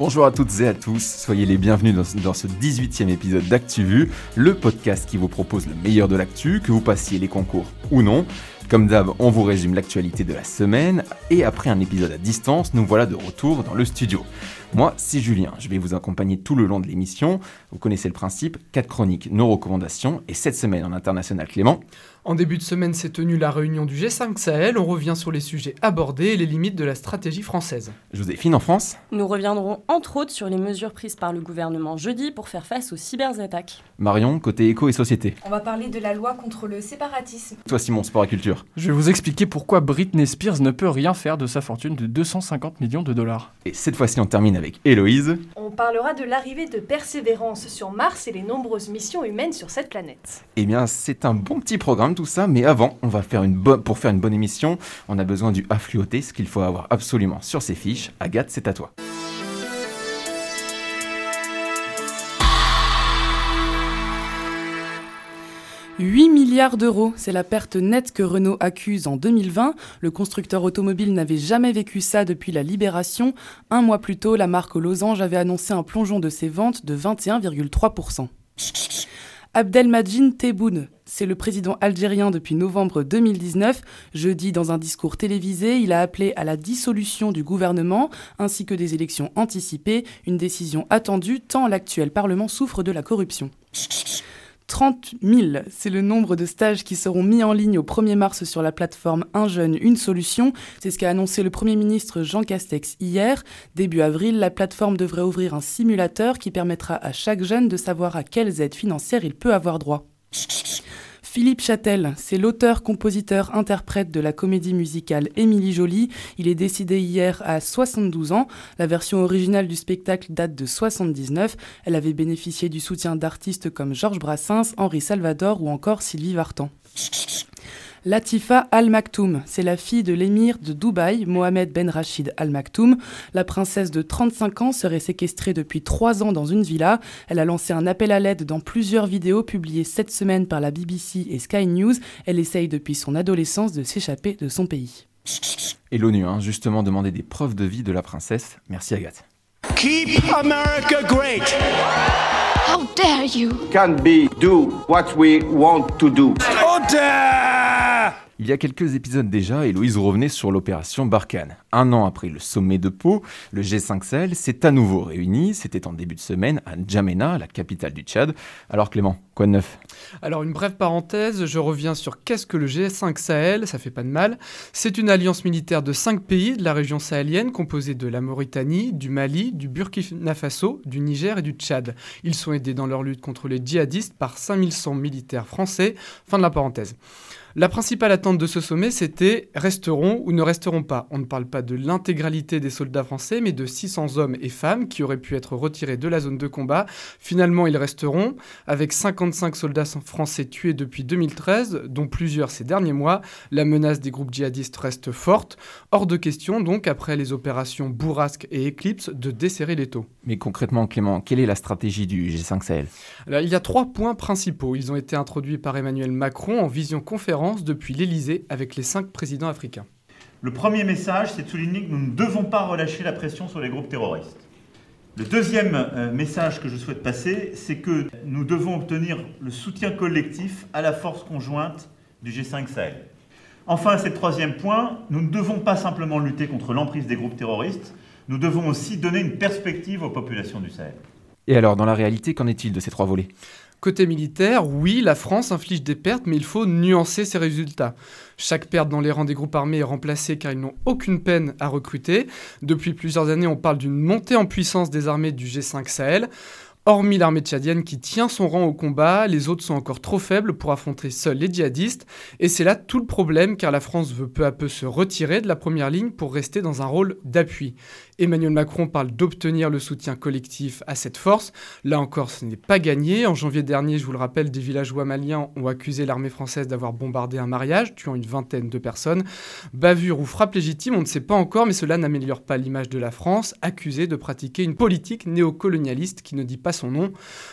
Bonjour à toutes et à tous, soyez les bienvenus dans, ce 18e épisode d'ActuVu, le podcast qui vous propose le meilleur de l'actu, que vous passiez les concours ou non. Comme d'hab, on vous résume l'actualité de la semaine, et après un épisode à distance, nous voilà de retour dans le studio. Moi, c'est Julien, je vais vous accompagner tout le long de l'émission. Vous connaissez le principe, 4 chroniques, nos recommandations, et cette semaine en international Clément. En début de semaine s'est tenue la réunion du G5 Sahel. On revient sur les sujets abordés et les limites de la stratégie française. Joséphine, en France Nous reviendrons entre autres sur les mesures prises par le gouvernement jeudi pour faire face aux cyberattaques. Marion, côté éco et société. On va parler de la loi contre le séparatisme. Toi, Simon, sport et culture. Je vais vous expliquer pourquoi Britney Spears ne peut rien faire de sa fortune de 250 millions de dollars. Et cette fois-ci, on termine avec Héloïse. On parlera de l'arrivée de Persévérance sur Mars et les nombreuses missions humaines sur cette planète. Eh bien, c'est un bon petit programme tout ça, mais avant, on va faire une bonne, pour faire une bonne émission, on a besoin du affluoté, ce qu'il faut avoir absolument sur ses fiches. Agathe, c'est à toi. « 8 milliards d'euros, c'est la perte nette que Renault accuse en 2020. Le constructeur automobile n'avait jamais vécu ça depuis la libération. Un mois plus tôt, la marque aux losanges avait annoncé un plongeon de ses ventes de 21,3%. Abdelmadjine Tebboune, c'est le président algérien depuis novembre 2019. Jeudi, dans un discours télévisé, il a appelé à la dissolution du gouvernement ainsi que des élections anticipées, une décision attendue tant l'actuel Parlement souffre de la corruption. 30 000, c'est le nombre de stages qui seront mis en ligne au 1er mars sur la plateforme Un jeune, une solution. C'est ce qu'a annoncé le Premier ministre Jean Castex hier. Début avril, la plateforme devrait ouvrir un simulateur qui permettra à chaque jeune de savoir à quelles aides financières il peut avoir droit. Philippe Châtel, c'est l'auteur, compositeur, interprète de la comédie musicale Émilie Jolie. Il est décédé hier à 72 ans. La version originale du spectacle date de 79. Elle avait bénéficié du soutien d'artistes comme Georges Brassens, Henri Salvador ou encore Sylvie Vartan. Latifa Al Maktoum, c'est la fille de l'émir de Dubaï, Mohamed Ben Rachid Al Maktoum. La princesse de 35 ans serait séquestrée depuis 3 ans dans une villa. Elle a lancé un appel à l'aide dans plusieurs vidéos publiées cette semaine par la BBC et Sky News. Elle essaye depuis son adolescence de s'échapper de son pays. Et l'ONU a hein, justement demandé des preuves de vie de la princesse. Merci Agathe. Keep America great. How dare you? Can't be do what we want to do. Il y a quelques épisodes déjà, Héloïse revenait sur l'opération Barkhane. Un an après le sommet de Pau, le G5 Sahel s'est à nouveau réuni. C'était en début de semaine à N'Djamena, la capitale du Tchad. Alors Clément, neuf? Alors une brève parenthèse, je reviens sur qu'est-ce que le G5 Sahel, ça fait pas de mal. C'est une alliance militaire de cinq pays de la région sahélienne composée de la Mauritanie, du Mali, du Burkina Faso, du Niger et du Tchad. Ils sont aidés dans leur lutte contre les djihadistes par 5100 militaires français. Fin de la parenthèse. La principale attente de ce sommet, c'était resteront ou ne resteront pas. On ne parle pas de l'intégralité des soldats français, mais de 600 hommes et femmes qui auraient pu être retirés de la zone de combat. Finalement, ils resteront, avec 55 soldats français tués depuis 2013, dont plusieurs ces derniers mois. La menace des groupes djihadistes reste forte. Hors de question, donc, après les opérations Bourrasque et Eclipse, de desserrer les taux. Mais concrètement, Clément, quelle est la stratégie du G5 Sahel? Il y a trois points principaux. Ils ont été introduits par Emmanuel Macron en vision conférence depuis l'Elysée avec les cinq présidents africains. Le premier message, c'est de souligner que nous ne devons pas relâcher la pression sur les groupes terroristes. Le deuxième euh, message que je souhaite passer, c'est que nous devons obtenir le soutien collectif à la force conjointe du G5 Sahel. Enfin, c'est le troisième point, nous ne devons pas simplement lutter contre l'emprise des groupes terroristes, nous devons aussi donner une perspective aux populations du Sahel. Et alors, dans la réalité, qu'en est-il de ces trois volets? Côté militaire, oui, la France inflige des pertes, mais il faut nuancer ses résultats. Chaque perte dans les rangs des groupes armés est remplacée car ils n'ont aucune peine à recruter. Depuis plusieurs années, on parle d'une montée en puissance des armées du G5 Sahel. Hormis l'armée tchadienne qui tient son rang au combat, les autres sont encore trop faibles pour affronter seuls les djihadistes, et c'est là tout le problème car la France veut peu à peu se retirer de la première ligne pour rester dans un rôle d'appui. Emmanuel Macron parle d'obtenir le soutien collectif à cette force. Là encore, ce n'est pas gagné. En janvier dernier, je vous le rappelle, des villageois maliens ont accusé l'armée française d'avoir bombardé un mariage, tuant une vingtaine de personnes. Bavure ou frappe légitime, on ne sait pas encore, mais cela n'améliore pas l'image de la France, accusée de pratiquer une politique néocolonialiste qui ne dit pas son nom.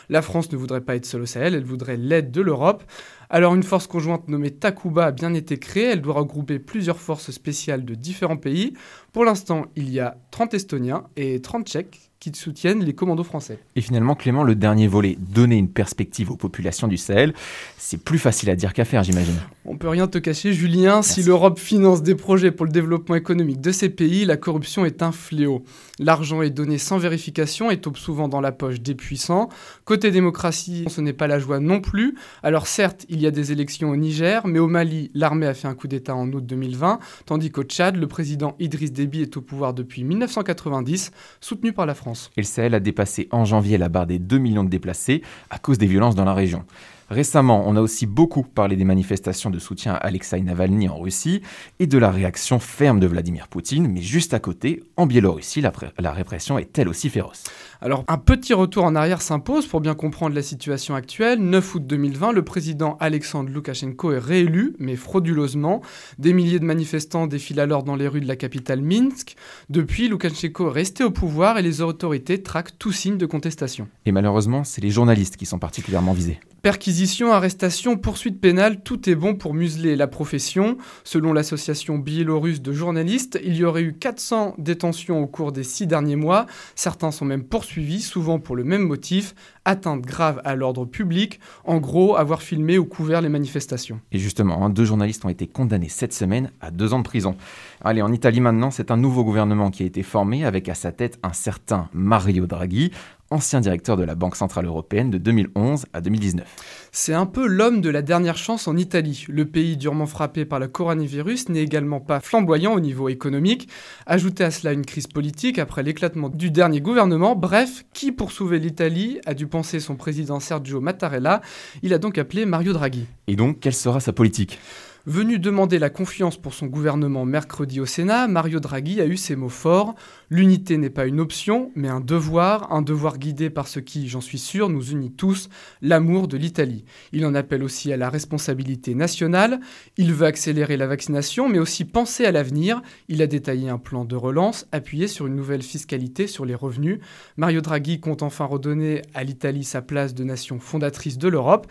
La France ne voudrait pas être seule au Sahel, elle voudrait l'aide de l'Europe. Alors une force conjointe nommée Takuba a bien été créée, elle doit regrouper plusieurs forces spéciales de différents pays. Pour l'instant, il y a 30 Estoniens et 30 Tchèques qui soutiennent les commandos français. Et finalement, Clément, le dernier volet, donner une perspective aux populations du Sahel, c'est plus facile à dire qu'à faire, j'imagine. On peut rien te cacher, Julien, si l'Europe finance des projets pour le développement économique de ces pays, la corruption est un fléau. L'argent est donné sans vérification et tombe souvent dans la poche des puissants. Côté démocratie, ce n'est pas la joie non plus. Alors certes, il y a des élections au Niger, mais au Mali, l'armée a fait un coup d'État en août 2020, tandis qu'au Tchad, le président Idriss Déby est au pouvoir depuis 1990, soutenu par la France. Et le Sahel a dépassé en janvier la barre des 2 millions de déplacés à cause des violences dans la région. Récemment, on a aussi beaucoup parlé des manifestations de soutien à Alexei Navalny en Russie et de la réaction ferme de Vladimir Poutine, mais juste à côté, en Biélorussie, la, la répression est elle aussi féroce. Alors un petit retour en arrière s'impose pour bien comprendre la situation actuelle. 9 août 2020, le président Alexandre Loukachenko est réélu, mais frauduleusement. Des milliers de manifestants défilent alors dans les rues de la capitale Minsk. Depuis, Loukachenko est resté au pouvoir et les autorités traquent tout signe de contestation. Et malheureusement, c'est les journalistes qui sont particulièrement visés. Perquisition, arrestation, poursuite pénale, tout est bon pour museler la profession. Selon l'association biélorusse de journalistes, il y aurait eu 400 détentions au cours des six derniers mois. Certains sont même poursuivis suivis, souvent pour le même motif, atteinte grave à l'ordre public, en gros avoir filmé ou couvert les manifestations. Et justement, hein, deux journalistes ont été condamnés cette semaine à deux ans de prison. Allez, en Italie maintenant, c'est un nouveau gouvernement qui a été formé avec à sa tête un certain Mario Draghi, ancien directeur de la Banque Centrale Européenne de 2011 à 2019. C'est un peu l'homme de la dernière chance en Italie. Le pays durement frappé par le coronavirus n'est également pas flamboyant au niveau économique. Ajoutez à cela une crise politique après l'éclatement du dernier gouvernement. Bref, qui pour sauver l'Italie a dû penser son président Sergio Mattarella? Il a donc appelé Mario Draghi. Et donc, quelle sera sa politique? Venu demander la confiance pour son gouvernement mercredi au Sénat, Mario Draghi a eu ces mots forts. L'unité n'est pas une option, mais un devoir, un devoir guidé par ce qui, j'en suis sûr, nous unit tous, l'amour de l'Italie. Il en appelle aussi à la responsabilité nationale. Il veut accélérer la vaccination, mais aussi penser à l'avenir. Il a détaillé un plan de relance appuyé sur une nouvelle fiscalité sur les revenus. Mario Draghi compte enfin redonner à l'Italie sa place de nation fondatrice de l'Europe.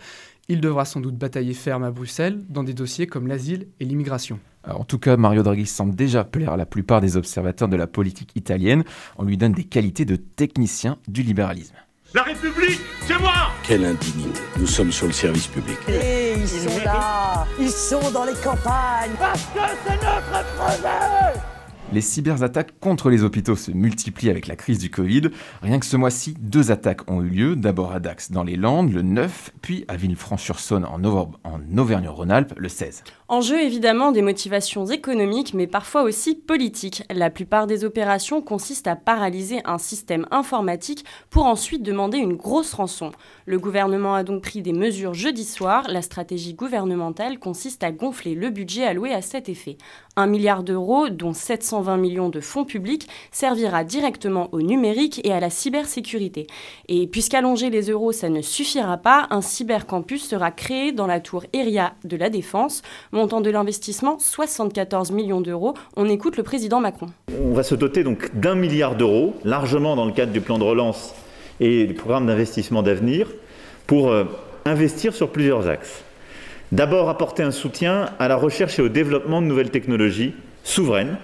Il devra sans doute batailler ferme à Bruxelles dans des dossiers comme l'asile et l'immigration. En tout cas, Mario Draghi semble déjà plaire à la plupart des observateurs de la politique italienne. On lui donne des qualités de technicien du libéralisme. La République, c'est moi Quelle indignité. Nous sommes sur le service public. Et ils sont là Ils sont dans les campagnes Parce que c'est notre projet les cyberattaques contre les hôpitaux se multiplient avec la crise du Covid. Rien que ce mois-ci, deux attaques ont eu lieu. D'abord à Dax dans les Landes le 9, puis à Villefranche-sur-Saône en, Auvergne-Rhône-Alpes le 16. En jeu évidemment des motivations économiques mais parfois aussi politiques. La plupart des opérations consistent à paralyser un système informatique pour ensuite demander une grosse rançon. Le gouvernement a donc pris des mesures jeudi soir. La stratégie gouvernementale consiste à gonfler le budget alloué à cet effet. Un milliard d'euros, dont 720 millions de fonds publics, servira directement au numérique et à la cybersécurité. Et puisqu'allonger les euros, ça ne suffira pas, un cybercampus sera créé dans la tour ERIA de la Défense. Montant de l'investissement, 74 millions d'euros. On écoute le président Macron. On va se doter donc d'un milliard d'euros, largement dans le cadre du plan de relance et du programme d'investissement d'avenir, pour euh, investir sur plusieurs axes. D'abord, apporter un soutien à la recherche et au développement de nouvelles technologies souveraines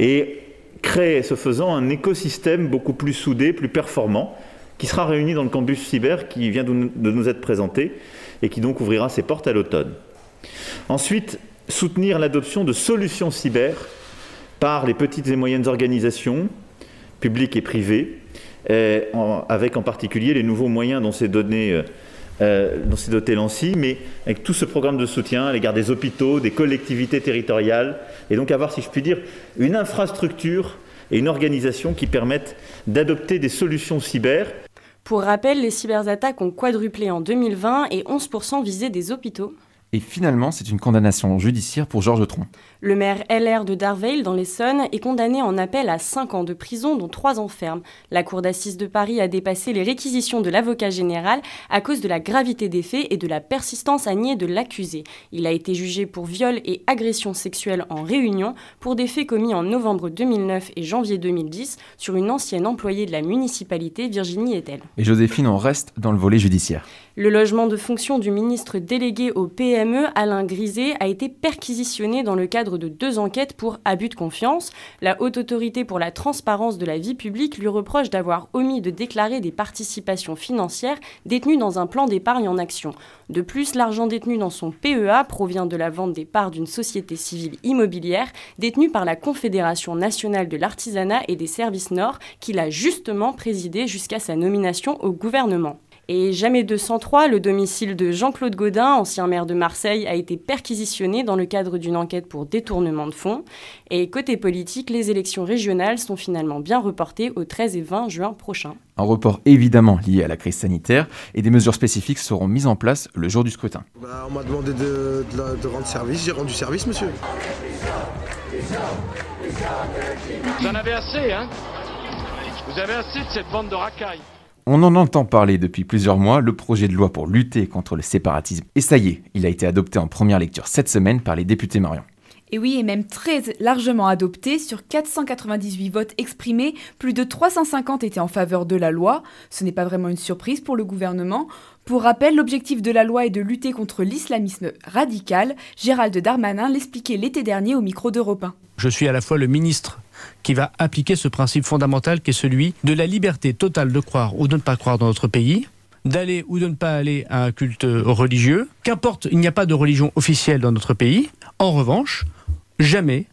et créer, ce faisant, un écosystème beaucoup plus soudé, plus performant, qui sera réuni dans le campus cyber qui vient de nous être présenté et qui donc ouvrira ses portes à l'automne. Ensuite, soutenir l'adoption de solutions cyber par les petites et moyennes organisations, publiques et privées, avec en particulier les nouveaux moyens dont s'est donné euh, euh, dont s'est doté l'ANSI, mais avec tout ce programme de soutien à l'égard des hôpitaux, des collectivités territoriales, et donc avoir, si je puis dire, une infrastructure et une organisation qui permettent d'adopter des solutions cyber. Pour rappel, les cyberattaques ont quadruplé en 2020 et 11% visaient des hôpitaux. Et finalement, c'est une condamnation judiciaire pour Georges Tron. Le maire LR de Darveil, dans l'Essonne, est condamné en appel à 5 ans de prison, dont 3 ans ferme. La Cour d'assises de Paris a dépassé les réquisitions de l'avocat général à cause de la gravité des faits et de la persistance à nier de l'accusé. Il a été jugé pour viol et agression sexuelle en réunion pour des faits commis en novembre 2009 et janvier 2010 sur une ancienne employée de la municipalité, Virginie Etel. Et Joséphine, on reste dans le volet judiciaire. Le logement de fonction du ministre délégué au PME, Alain Griset, a été perquisitionné dans le cadre de deux enquêtes pour abus de confiance. La Haute Autorité pour la transparence de la vie publique lui reproche d'avoir omis de déclarer des participations financières détenues dans un plan d'épargne en action. De plus, l'argent détenu dans son PEA provient de la vente des parts d'une société civile immobilière détenue par la Confédération nationale de l'artisanat et des services nord qu'il a justement présidé jusqu'à sa nomination au gouvernement. Et jamais 203, le domicile de Jean-Claude Gaudin, ancien maire de Marseille, a été perquisitionné dans le cadre d'une enquête pour détournement de fonds. Et côté politique, les élections régionales sont finalement bien reportées au 13 et 20 juin prochain. Un report évidemment lié à la crise sanitaire et des mesures spécifiques seront mises en place le jour du scrutin. Bah, on m'a demandé de, de, de rendre service, j'ai rendu service, monsieur. Vous en avez assez, hein? Vous avez assez de cette bande de racailles. On en entend parler depuis plusieurs mois, le projet de loi pour lutter contre le séparatisme. Et ça y est, il a été adopté en première lecture cette semaine par les députés Marion. Et oui, et même très largement adopté. Sur 498 votes exprimés, plus de 350 étaient en faveur de la loi. Ce n'est pas vraiment une surprise pour le gouvernement. Pour rappel, l'objectif de la loi est de lutter contre l'islamisme radical. Gérald Darmanin l'expliquait l'été dernier au micro d'Europe 1. Je suis à la fois le ministre qui va appliquer ce principe fondamental qui est celui de la liberté totale de croire ou de ne pas croire dans notre pays, d'aller ou de ne pas aller à un culte religieux, qu'importe, il n'y a pas de religion officielle dans notre pays. En revanche, jamais,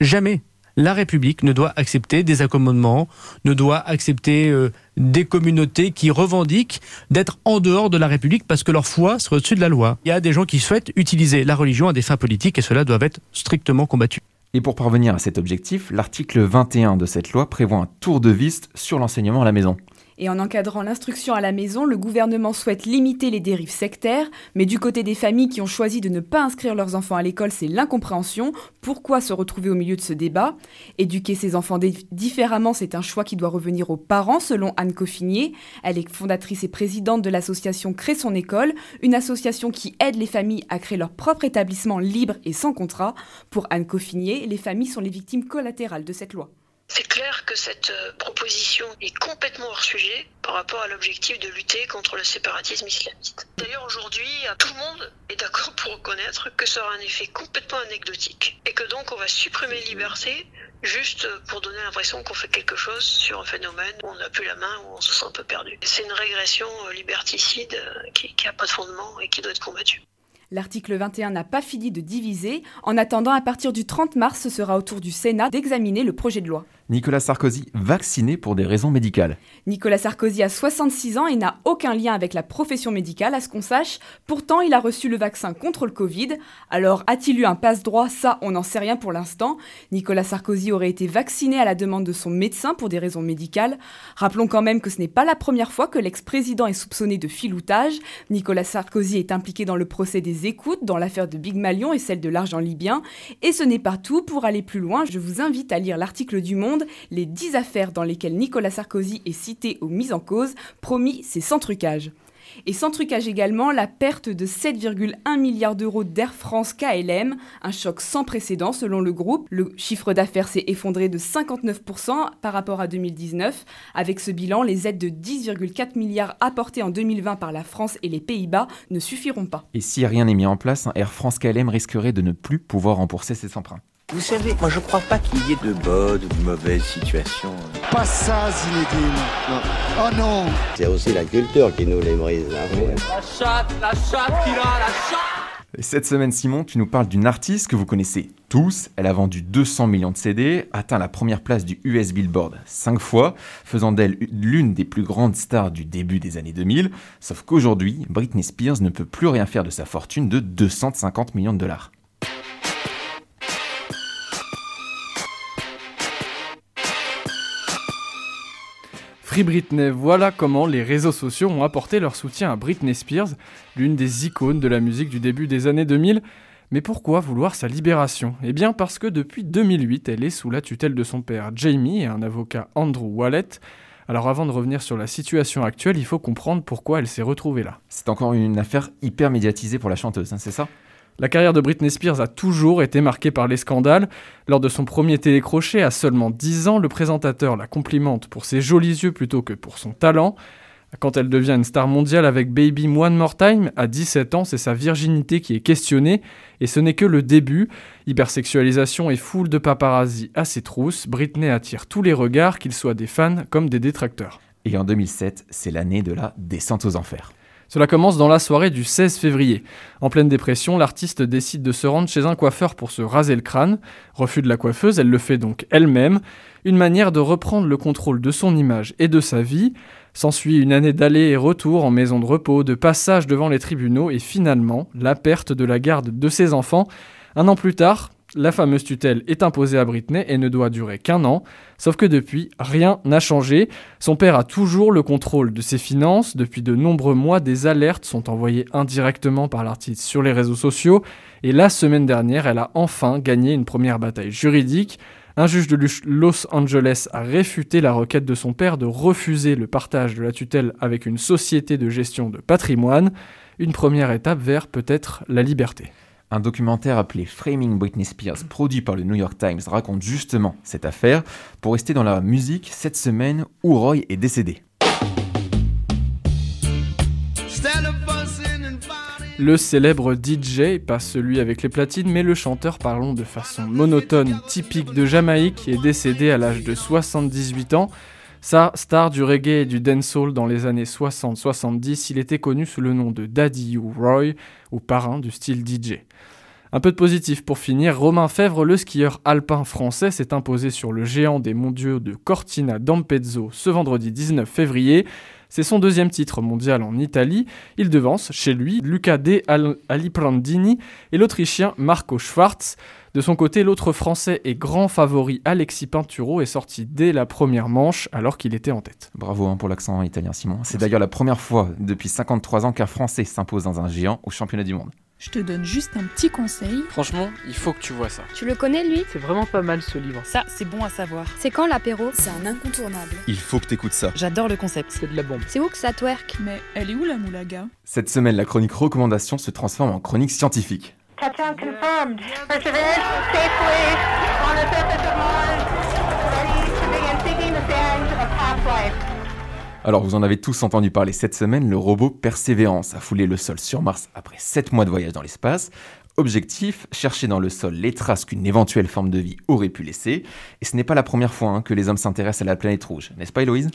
jamais, la République ne doit accepter des accommodements, ne doit accepter euh, des communautés qui revendiquent d'être en dehors de la République parce que leur foi serait au-dessus de la loi. Il y a des gens qui souhaitent utiliser la religion à des fins politiques et cela doit être strictement combattu. Et pour parvenir à cet objectif, l'article 21 de cette loi prévoit un tour de vis sur l'enseignement à la maison. Et en encadrant l'instruction à la maison, le gouvernement souhaite limiter les dérives sectaires, mais du côté des familles qui ont choisi de ne pas inscrire leurs enfants à l'école, c'est l'incompréhension. Pourquoi se retrouver au milieu de ce débat? Éduquer ses enfants différemment, c'est un choix qui doit revenir aux parents, selon Anne Coffinier. Elle est fondatrice et présidente de l'association Crée son école, une association qui aide les familles à créer leur propre établissement libre et sans contrat. Pour Anne Coffinier, les familles sont les victimes collatérales de cette loi. C'est clair que cette proposition est complètement hors sujet par rapport à l'objectif de lutter contre le séparatisme islamiste. D'ailleurs, aujourd'hui, tout le monde est d'accord pour reconnaître que ça aura un effet complètement anecdotique et que donc on va supprimer liberté juste pour donner l'impression qu'on fait quelque chose sur un phénomène où on n'a plus la main, où on se sent un peu perdu. C'est une régression liberticide qui n'a pas de fondement et qui doit être combattue. L'article 21 n'a pas fini de diviser. En attendant, à partir du 30 mars, ce sera au tour du Sénat d'examiner le projet de loi. Nicolas Sarkozy vacciné pour des raisons médicales. Nicolas Sarkozy a 66 ans et n'a aucun lien avec la profession médicale, à ce qu'on sache. Pourtant, il a reçu le vaccin contre le Covid. Alors, a-t-il eu un passe-droit? Ça, on n'en sait rien pour l'instant. Nicolas Sarkozy aurait été vacciné à la demande de son médecin pour des raisons médicales. Rappelons quand même que ce n'est pas la première fois que l'ex-président est soupçonné de filoutage. Nicolas Sarkozy est impliqué dans le procès des dans l'affaire de Big Malion et celle de l'argent libyen. Et ce n'est pas tout. Pour aller plus loin, je vous invite à lire l'article du Monde les 10 affaires dans lesquelles Nicolas Sarkozy est cité ou mis en cause, promis, c'est sans trucage. Et sans trucage également, la perte de 7,1 milliards d'euros d'Air France KLM, un choc sans précédent selon le groupe. Le chiffre d'affaires s'est effondré de 59% par rapport à 2019. Avec ce bilan, les aides de 10,4 milliards apportées en 2020 par la France et les Pays-Bas ne suffiront pas. Et si rien n'est mis en place, Air France KLM risquerait de ne plus pouvoir rembourser ses emprunts. Vous savez, moi je crois pas qu'il y ait de bonnes ou de mauvaises situations. Pas ça, Zinedine. Non. Oh non C'est aussi la culture qui nous les brise. Hein. La chatte, la chatte qui a, la chatte Et Cette semaine, Simon, tu nous parles d'une artiste que vous connaissez tous. Elle a vendu 200 millions de CD, atteint la première place du US Billboard 5 fois, faisant d'elle l'une des plus grandes stars du début des années 2000. Sauf qu'aujourd'hui, Britney Spears ne peut plus rien faire de sa fortune de 250 millions de dollars. Britney, voilà comment les réseaux sociaux ont apporté leur soutien à Britney Spears, l'une des icônes de la musique du début des années 2000. Mais pourquoi vouloir sa libération? Eh bien parce que depuis 2008, elle est sous la tutelle de son père Jamie et un avocat Andrew Wallet. Alors avant de revenir sur la situation actuelle, il faut comprendre pourquoi elle s'est retrouvée là. C'est encore une affaire hyper médiatisée pour la chanteuse, hein, c'est ça? La carrière de Britney Spears a toujours été marquée par les scandales. Lors de son premier télécrochet, à seulement 10 ans, le présentateur la complimente pour ses jolis yeux plutôt que pour son talent. Quand elle devient une star mondiale avec Baby One More Time, à 17 ans, c'est sa virginité qui est questionnée, et ce n'est que le début. Hypersexualisation et foule de paparazzi à ses trousses, Britney attire tous les regards, qu'ils soient des fans comme des détracteurs. Et en 2007, c'est l'année de la descente aux enfers. Cela commence dans la soirée du 16 février. En pleine dépression, l'artiste décide de se rendre chez un coiffeur pour se raser le crâne. Refus de la coiffeuse, elle le fait donc elle-même. Une manière de reprendre le contrôle de son image et de sa vie. S'ensuit une année d'aller et retour en maison de repos, de passage devant les tribunaux et finalement la perte de la garde de ses enfants. Un an plus tard, la fameuse tutelle est imposée à Britney et ne doit durer qu'un an, sauf que depuis, rien n'a changé. Son père a toujours le contrôle de ses finances. Depuis de nombreux mois, des alertes sont envoyées indirectement par l'artiste sur les réseaux sociaux. Et la semaine dernière, elle a enfin gagné une première bataille juridique. Un juge de Los Angeles a réfuté la requête de son père de refuser le partage de la tutelle avec une société de gestion de patrimoine. Une première étape vers peut-être la liberté. Un documentaire appelé Framing Britney Spears, produit par le New York Times, raconte justement cette affaire. Pour rester dans la musique, cette semaine où Roy est décédé. Le célèbre DJ, pas celui avec les platines, mais le chanteur parlons de façon monotone, typique de Jamaïque, est décédé à l'âge de 78 ans. Sa star du reggae et du dancehall dans les années 60-70, il était connu sous le nom de Daddy ou Roy, ou parrain du style DJ. Un peu de positif pour finir, Romain Fèvre, le skieur alpin français, s'est imposé sur le géant des mondiaux de Cortina d'Ampezzo ce vendredi 19 février. C'est son deuxième titre mondial en Italie. Il devance chez lui Luca De Aliprandini et l'Autrichien Marco Schwarz. De son côté, l'autre Français et grand favori Alexis Pinturo est sorti dès la première manche alors qu'il était en tête. Bravo hein, pour l'accent italien Simon. C'est d'ailleurs la première fois depuis 53 ans qu'un Français s'impose dans un géant au championnat du monde. Je te donne juste un petit conseil. Franchement, il faut que tu vois ça. Tu le connais lui? C'est vraiment pas mal ce livre. Ça, c'est bon à savoir. C'est quand l'apéro? C'est un incontournable. Il faut que t'écoutes ça. J'adore le concept. C'est de la bombe. C'est où que ça twerk? Mais elle est où la moulaga? Cette semaine, la chronique recommandation se transforme en chronique scientifique. Touchdown confirmed. Perseverance safely on the surface of Mars, ready to begin seeking the sands of past life. Alors vous en avez tous entendu parler cette semaine, le robot Persévérance a foulé le sol sur Mars après 7 mois de voyage dans l'espace. Objectif, chercher dans le sol les traces qu'une éventuelle forme de vie aurait pu laisser. Et ce n'est pas la première fois hein, que les hommes s'intéressent à la planète rouge, n'est-ce pas Héloïse?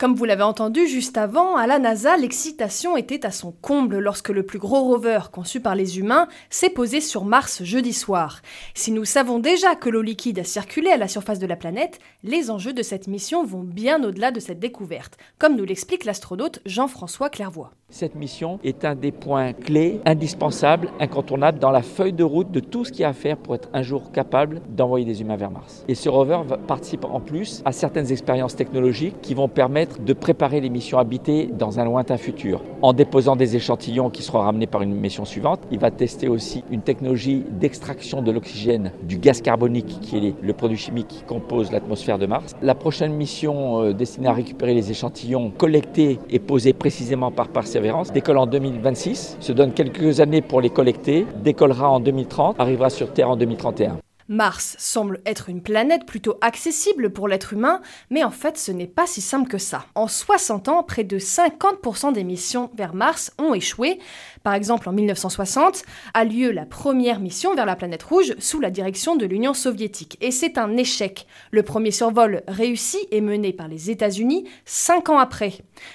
Comme vous l'avez entendu juste avant, à la NASA, l'excitation était à son comble lorsque le plus gros rover conçu par les humains s'est posé sur Mars jeudi soir. Si nous savons déjà que l'eau liquide a circulé à la surface de la planète, les enjeux de cette mission vont bien au-delà de cette découverte, comme nous l'explique l'astronaute Jean-François Clairvoy. Cette mission est un des points clés, indispensables, incontournables dans la feuille de route de tout ce qu'il y a à faire pour être un jour capable d'envoyer des humains vers Mars. Et ce rover participe en plus à certaines expériences technologiques qui vont permettre de préparer les missions habitées dans un lointain futur. En déposant des échantillons qui seront ramenés par une mission suivante, il va tester aussi une technologie d'extraction de l'oxygène du gaz carbonique qui est le produit chimique qui compose l'atmosphère de Mars. La prochaine mission euh, destinée à récupérer les échantillons collectés et posés précisément par Perseverance décolle en 2026, se donne quelques années pour les collecter, décollera en 2030, arrivera sur Terre en 2031. Mars semble être une planète plutôt accessible pour l'être humain, mais en fait ce n'est pas si simple que ça. En 60 ans, près de 50% des missions vers Mars ont échoué. Par exemple, en 1960 a lieu la première mission vers la planète rouge sous la direction de l'Union soviétique. Et c'est un échec. Le premier survol réussi est mené par les États-Unis cinq ans après.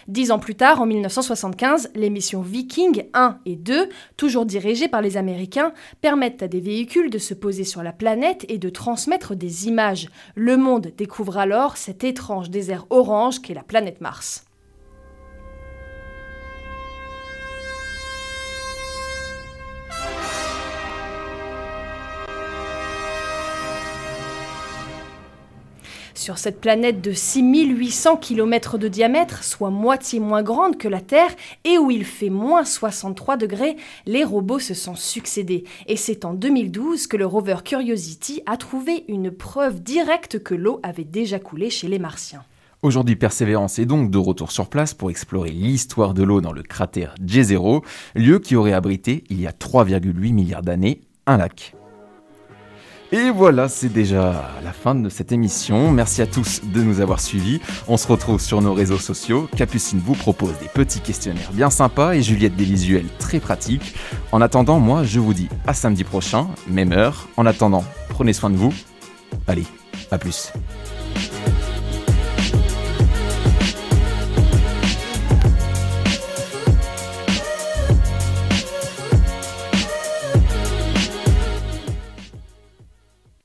Dix ans plus tard, en 1975, les missions Viking 1 et 2, toujours dirigées par les Américains, permettent à des véhicules de se poser sur la planète et de transmettre des images. Le monde découvre alors cet étrange désert orange qu'est la planète Mars. Sur cette planète de 6800 km de diamètre, soit moitié moins grande que la Terre, et où il fait moins 63 degrés, les robots se sont succédés. Et c'est en 2012 que le rover Curiosity a trouvé une preuve directe que l'eau avait déjà coulé chez les Martiens. Aujourd'hui, Persévérance est donc de retour sur place pour explorer l'histoire de l'eau dans le cratère J0, lieu qui aurait abrité, il y a 3,8 milliards d'années, un lac. Et voilà, c'est déjà la fin de cette émission. Merci à tous de nous avoir suivis. On se retrouve sur nos réseaux sociaux. Capucine vous propose des petits questionnaires bien sympas et Juliette des visuels très pratiques. En attendant, moi, je vous dis à samedi prochain, même heure. En attendant, prenez soin de vous. Allez, à plus.